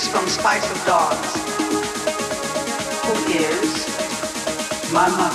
is from Spice of Dogs, who is my mother.